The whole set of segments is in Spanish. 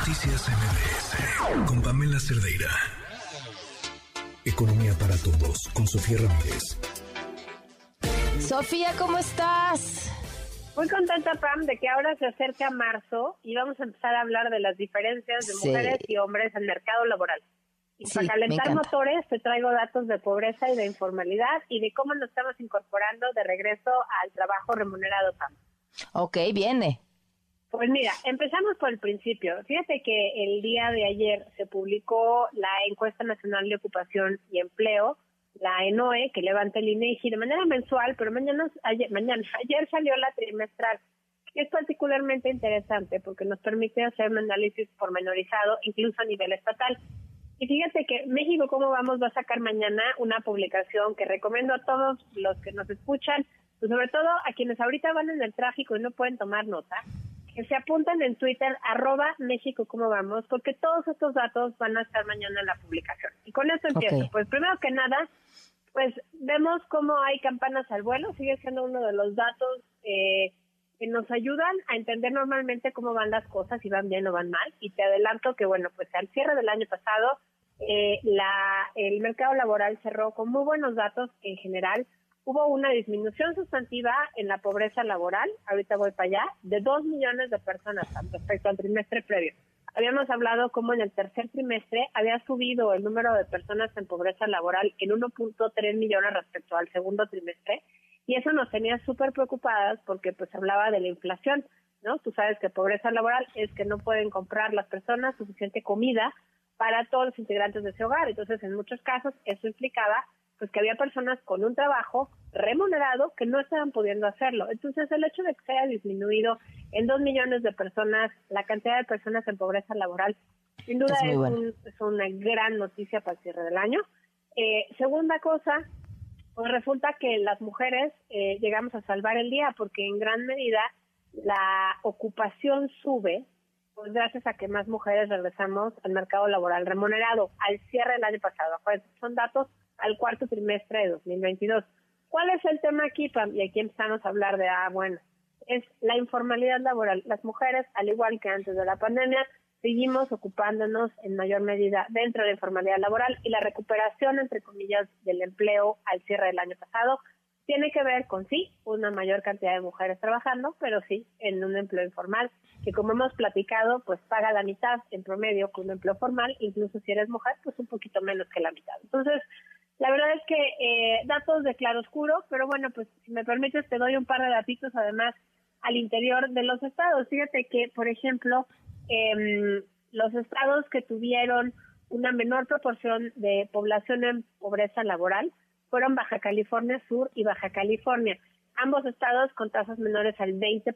Noticias MBS con Pamela Cerdeira. Economía para todos con Sofía Ramírez. Sofía, ¿cómo estás? Muy contenta, Pam, de que ahora se acerca marzo y vamos a empezar a hablar de las diferencias de mujeres y hombres en el mercado laboral. Y para calentar motores te traigo datos de pobreza y de informalidad y de cómo nos estamos incorporando de regreso al trabajo remunerado, Pam. Ok, viene. Pues mira, empezamos por el principio. Fíjate que el día de ayer se publicó la encuesta nacional de ocupación y empleo, la ENOE, que levanta el INEGI de manera mensual, pero mañana, ayer, mañana, ayer salió la trimestral. Es particularmente interesante porque nos permite hacer un análisis pormenorizado, incluso a nivel estatal. Y fíjate que México, ¿cómo vamos? Va a sacar mañana una publicación que recomiendo a todos los que nos escuchan, pues sobre todo a quienes ahorita van en el tráfico y no pueden tomar nota, que se apuntan en Twitter, arroba México, ¿cómo vamos? Porque todos estos datos van a estar mañana en la publicación. Y con esto empiezo. Pues primero que nada, pues vemos cómo hay campanas al vuelo, sigue siendo uno de los datos eh, que nos ayudan a entender normalmente cómo van las cosas, si van bien o van mal. Y te adelanto que, bueno, pues al cierre del año pasado, eh, la, el mercado laboral cerró con muy buenos datos en general, hubo una disminución sustantiva en la pobreza laboral, ahorita voy para allá, de dos millones de personas respecto al trimestre previo. Habíamos hablado cómo en el tercer trimestre había subido el número de personas en pobreza laboral en 1.3 millones respecto al segundo trimestre y eso nos tenía súper preocupadas porque pues hablaba de la inflación, ¿no? Tú sabes que pobreza laboral es que no pueden comprar las personas suficiente comida para todos los integrantes de ese hogar. Entonces, en muchos casos, eso implicaba pues que había personas con un trabajo remunerado que no estaban pudiendo hacerlo. Entonces, el hecho de que se haya disminuido en dos millones de personas la cantidad de personas en pobreza laboral, sin duda es, una gran noticia para el cierre del año. Eh, segunda cosa, pues resulta que las mujeres eh, llegamos a salvar el día porque en gran medida la ocupación sube pues gracias a que más mujeres regresamos al mercado laboral remunerado al cierre del año pasado. Pues son datos al cuarto trimestre de 2022. ¿Cuál es el tema aquí, Pam? Y aquí empezamos a hablar de, ah, bueno, es la informalidad laboral. Las mujeres, al igual que antes de la pandemia, seguimos ocupándonos en mayor medida dentro de la informalidad laboral y la recuperación, entre comillas, del empleo al cierre del año pasado tiene que ver con sí, una mayor cantidad de mujeres trabajando, pero sí en un empleo informal, que como hemos platicado, pues paga la mitad en promedio con un empleo formal, incluso si eres mujer, pues un poquito menos que la mitad. Entonces, la verdad es que eh, datos de claroscuro, pero bueno, pues si me permites te doy un par de datitos además al interior de los estados. Fíjate que, por ejemplo, eh, los estados que tuvieron una menor proporción de población en pobreza laboral fueron Baja California Sur y Baja California, ambos estados con tasas menores al 20%.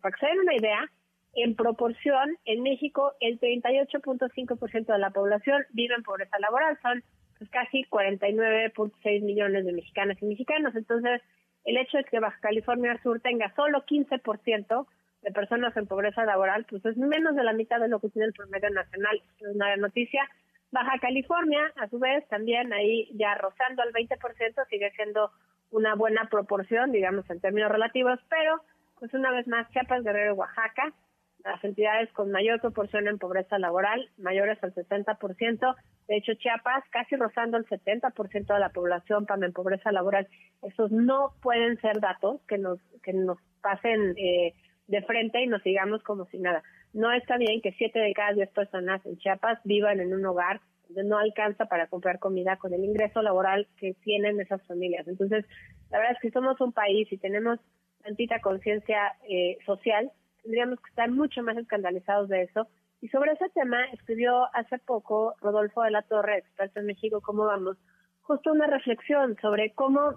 Para que se den una idea, en proporción, en México el 38.5% de la población vive en pobreza laboral, son pues casi 49.6 millones de mexicanas y mexicanos. Entonces, el hecho de que Baja California Sur tenga solo 15% de personas en pobreza laboral, pues es menos de la mitad de lo que tiene el promedio nacional. Es una noticia. Baja California, a su vez, también ahí ya rozando al 20%, sigue siendo una buena proporción, digamos, en términos relativos, pero, pues una vez más, Chiapas, Guerrero y Oaxaca las entidades con mayor proporción en pobreza laboral, mayores al 60%. De hecho, Chiapas, casi rozando el 70% de la población para en pobreza laboral. Esos no pueden ser datos que nos, que nos pasen eh, de frente y nos sigamos como si nada. No está bien que siete de cada diez personas en Chiapas vivan en un hogar donde no alcanza para comprar comida con el ingreso laboral que tienen esas familias. Entonces, la verdad es que somos un país y tenemos tantita conciencia eh, social, tendríamos que estar mucho más escandalizados de eso. Y sobre ese tema escribió hace poco Rodolfo de la Torre, experto en México, ¿cómo vamos? Justo una reflexión sobre cómo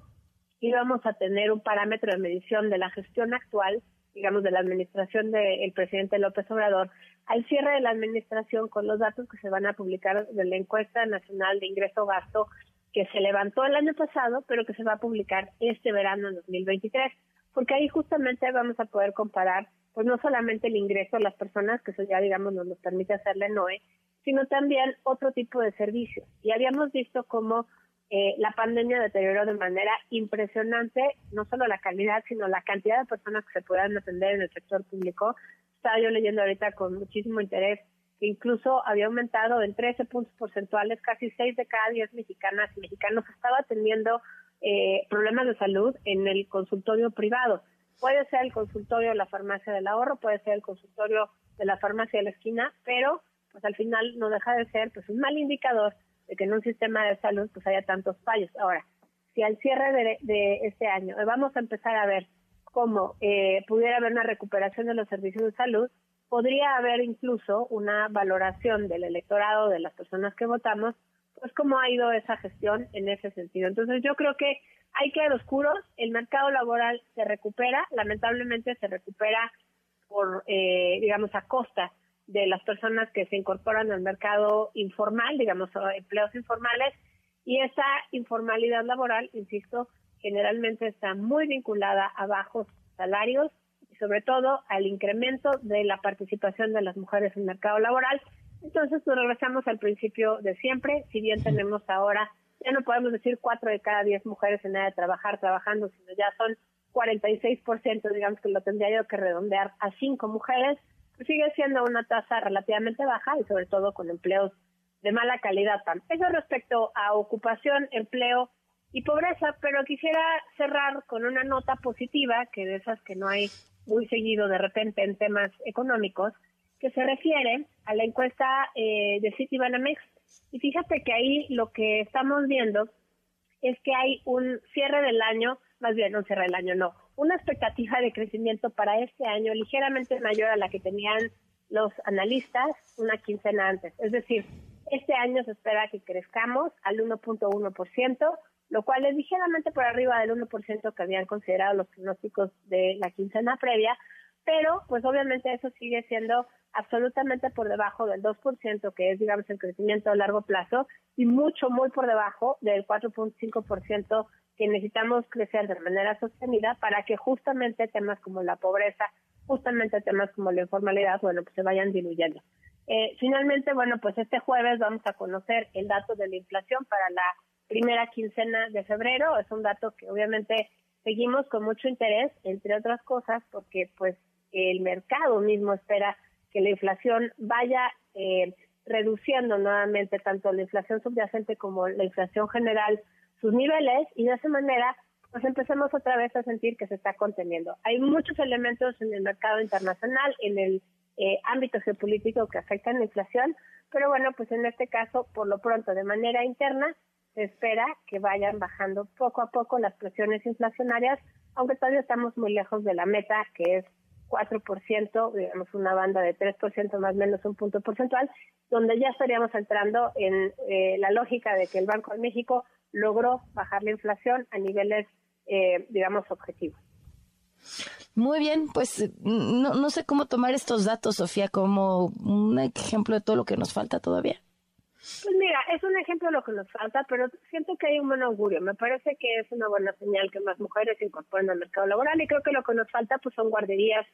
íbamos a tener un parámetro de medición de la gestión actual, digamos, de la administración del presidente López Obrador, al cierre de la administración con los datos que se van a publicar de la encuesta nacional de ingreso-gasto que se levantó el año pasado, pero que se va a publicar este verano en 2023, porque ahí justamente vamos a poder comparar pues no solamente el ingreso a las personas, que eso ya digamos nos lo permite hacerle NOE, sino también otro tipo de servicios. Y habíamos visto cómo eh, la pandemia deterioró de manera impresionante no solo la calidad, sino la cantidad de personas que se puedan atender en el sector público. Estaba yo leyendo ahorita con muchísimo interés que incluso había aumentado en 13 puntos porcentuales, casi 6 de cada 10 mexicanas y mexicanos estaba teniendo eh, problemas de salud en el consultorio privado. Puede ser el consultorio de la farmacia del ahorro, puede ser el consultorio de la farmacia de la esquina, pero pues al final no deja de ser pues un mal indicador de que en un sistema de salud pues haya tantos fallos. Ahora, si al cierre de, este año vamos a empezar a ver cómo eh, pudiera haber una recuperación de los servicios de salud, podría haber incluso una valoración del electorado, de las personas que votamos, pues cómo ha ido esa gestión en ese sentido. Entonces yo creo que hay que ir oscuros, el mercado laboral se recupera, lamentablemente se recupera por, eh, digamos, a costa de las personas que se incorporan al mercado informal, digamos, empleos informales, y esa informalidad laboral, insisto, generalmente está muy vinculada a bajos salarios y sobre todo al incremento de la participación de las mujeres en el mercado laboral. Entonces, nos regresamos al principio de siempre, si bien tenemos ahora, ya no podemos decir cuatro de cada diez mujeres en edad de trabajar trabajando, sino ya son 46%, digamos que lo tendría yo que redondear a cinco mujeres, pues sigue siendo una tasa relativamente baja y sobre todo con empleos de mala calidad. Eso respecto a ocupación, empleo y pobreza, pero quisiera cerrar con una nota positiva, que de esas que no hay muy seguido de repente en temas económicos, que se refiere a la encuesta eh, de Citibanamex. Y fíjate que ahí lo que estamos viendo es que hay un cierre del año, más bien un cierre del año, no, una expectativa de crecimiento para este año ligeramente mayor a la que tenían los analistas una quincena antes. Es decir, este año se espera que crezcamos al 1.1%, lo cual es ligeramente por arriba del 1% que habían considerado los pronósticos de la quincena previa, pero pues obviamente eso sigue siendo absolutamente por debajo del 2%, que es digamos el crecimiento a largo plazo, y mucho, muy por debajo del 4.5% que necesitamos crecer de manera sostenida para que justamente temas como la pobreza, justamente temas como la informalidad, bueno, pues se vayan diluyendo. Eh, finalmente, bueno, pues este jueves vamos a conocer el dato de la inflación para la primera quincena de febrero. Es un dato que obviamente seguimos con mucho interés, entre otras cosas, porque pues el mercado mismo espera que la inflación vaya eh, reduciendo nuevamente tanto la inflación subyacente como la inflación general sus niveles y de esa manera pues empecemos otra vez a sentir que se está conteniendo. Hay muchos elementos en el mercado internacional, en el eh, ámbito geopolítico que afectan la inflación, pero bueno, pues en este caso, por lo pronto, de manera interna, se espera que vayan bajando poco a poco las presiones inflacionarias, aunque todavía estamos muy lejos de la meta, que es 4%, digamos una banda de 3% más o menos un punto porcentual, donde ya estaríamos entrando en eh, la lógica de que el Banco de México logró bajar la inflación a niveles, eh, digamos, objetivos. Muy bien, pues no, no sé cómo tomar estos datos, Sofía, como un ejemplo de todo lo que nos falta todavía. Pues mira, es un ejemplo de lo que nos falta, pero siento que hay un buen augurio. Me parece que es una buena señal que más mujeres se incorporen al mercado laboral y creo que lo que nos falta pues son guarderías,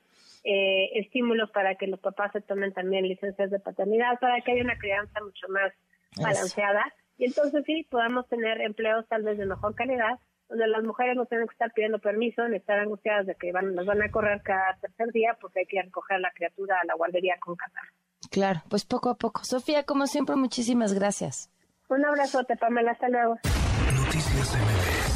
eh, estímulos para que los papás se tomen también licencias de paternidad, para que haya una crianza mucho más balanceada y entonces sí podamos tener empleos tal vez de mejor calidad donde las mujeres no tienen que estar pidiendo permiso ni estar angustiadas de que van, nos van a correr cada tercer día porque hay que recoger a la criatura a la guardería con catarro. Claro, pues poco a poco. Sofía, como siempre, muchísimas gracias. Un abrazote, Pamela. Hasta luego. Noticias MBS